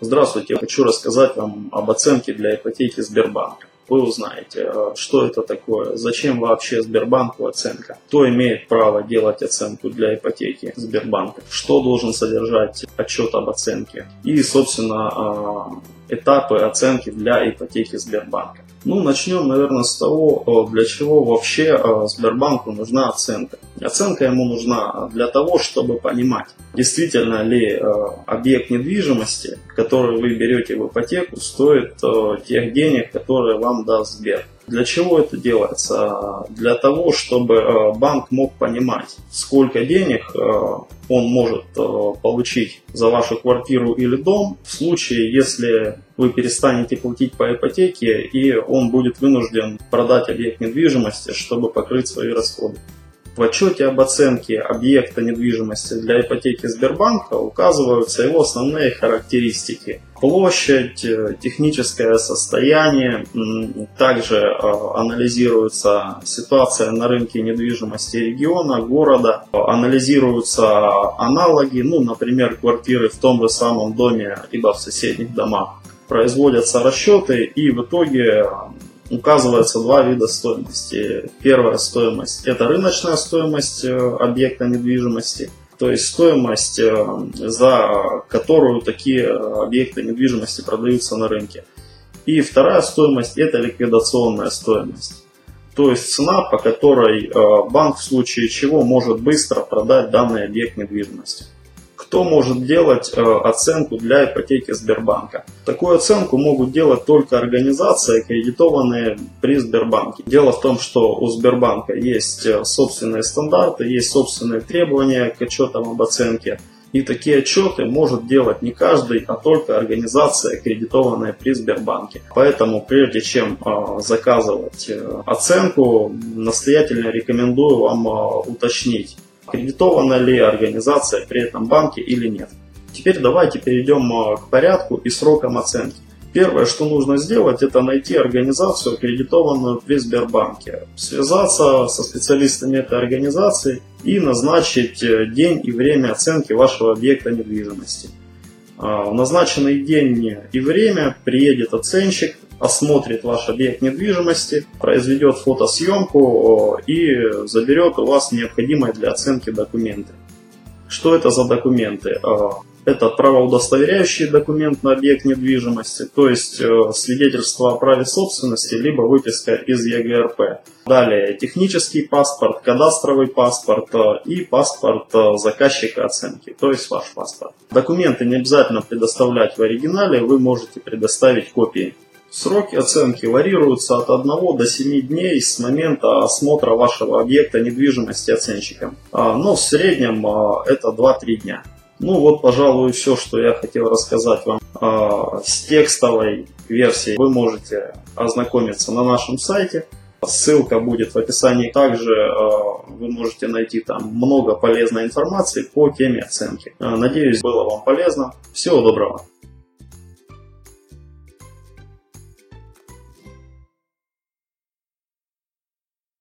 Здравствуйте, я хочу рассказать вам об оценке для ипотеки Сбербанка. Вы узнаете, э, что это такое, зачем вообще Сбербанку оценка, кто имеет право делать оценку для ипотеки Сбербанка, что должен содержать отчет об оценке и, собственно, э, этапы оценки для ипотеки Сбербанка. Ну, начнем, наверное, с того, для чего вообще э, Сбербанку нужна оценка. Оценка ему нужна для того, чтобы понимать, действительно ли э, объект недвижимости, который вы берете в ипотеку, стоит э, тех денег, которые вам даст Сбер. Для чего это делается? Для того, чтобы э, банк мог понимать, сколько денег он может получить за вашу квартиру или дом в случае, если вы перестанете платить по ипотеке и он будет вынужден продать объект недвижимости, чтобы покрыть свои расходы. В отчете об оценке объекта недвижимости для ипотеки Сбербанка указываются его основные характеристики. Площадь, э, техническое состояние, также э, анализируется ситуация на рынке недвижимости региона, города, анализируются аналоги, ну, например, квартиры в том же самом доме, либо в соседних домах. Производятся расчеты и в итоге указывается два вида стоимости. Первая стоимость – это рыночная стоимость э, объекта недвижимости, то есть стоимость, э, за которую такие объекты недвижимости продаются на рынке. И вторая стоимость – это ликвидационная стоимость. То есть цена, по которой э, банк в случае чего может быстро продать данный объект недвижимости кто может делать э, оценку для ипотеки Сбербанка. Такую оценку могут делать только организации, аккредитованные при Сбербанке. Дело в том, что у Сбербанка есть э, собственные стандарты, есть собственные требования к отчетам об оценке. И такие отчеты может делать не каждый, а только организация, аккредитованная при Сбербанке. Поэтому прежде чем э, заказывать оценку, настоятельно рекомендую вам уточнить, аккредитована ли организация при этом банке или нет. Теперь давайте перейдем э, к порядку и срокам оценки. Первое, что нужно сделать, это найти организацию, аккредитованную при Сбербанке, связаться со специалистами этой организации и назначить э, день и время оценки вашего объекта недвижимости. А, в назначенный день и время приедет оценщик, осмотрит ваш объект недвижимости, произведет фотосъемку и заберет у вас необходимые для оценки документы. Что это за документы? Это правоудостоверяющий документ на объект недвижимости, то есть э, свидетельство о праве собственности, либо выписка из ЕГРП. Далее технический паспорт, кадастровый паспорт э, и паспорт э, заказчика оценки, то есть ваш паспорт. Документы не обязательно предоставлять в оригинале, вы можете предоставить копии. Сроки оценки варьируются от 1 до 7 дней с момента осмотра вашего объекта недвижимости оценщиком. А, но в среднем а, это 2-3 дня. Ну вот, пожалуй, все, что я хотел рассказать вам а, с текстовой версией. Вы можете ознакомиться на нашем сайте. Ссылка будет в описании. Также вы можете найти там много полезной информации по теме оценки. Надеюсь, было вам полезно. Всего доброго.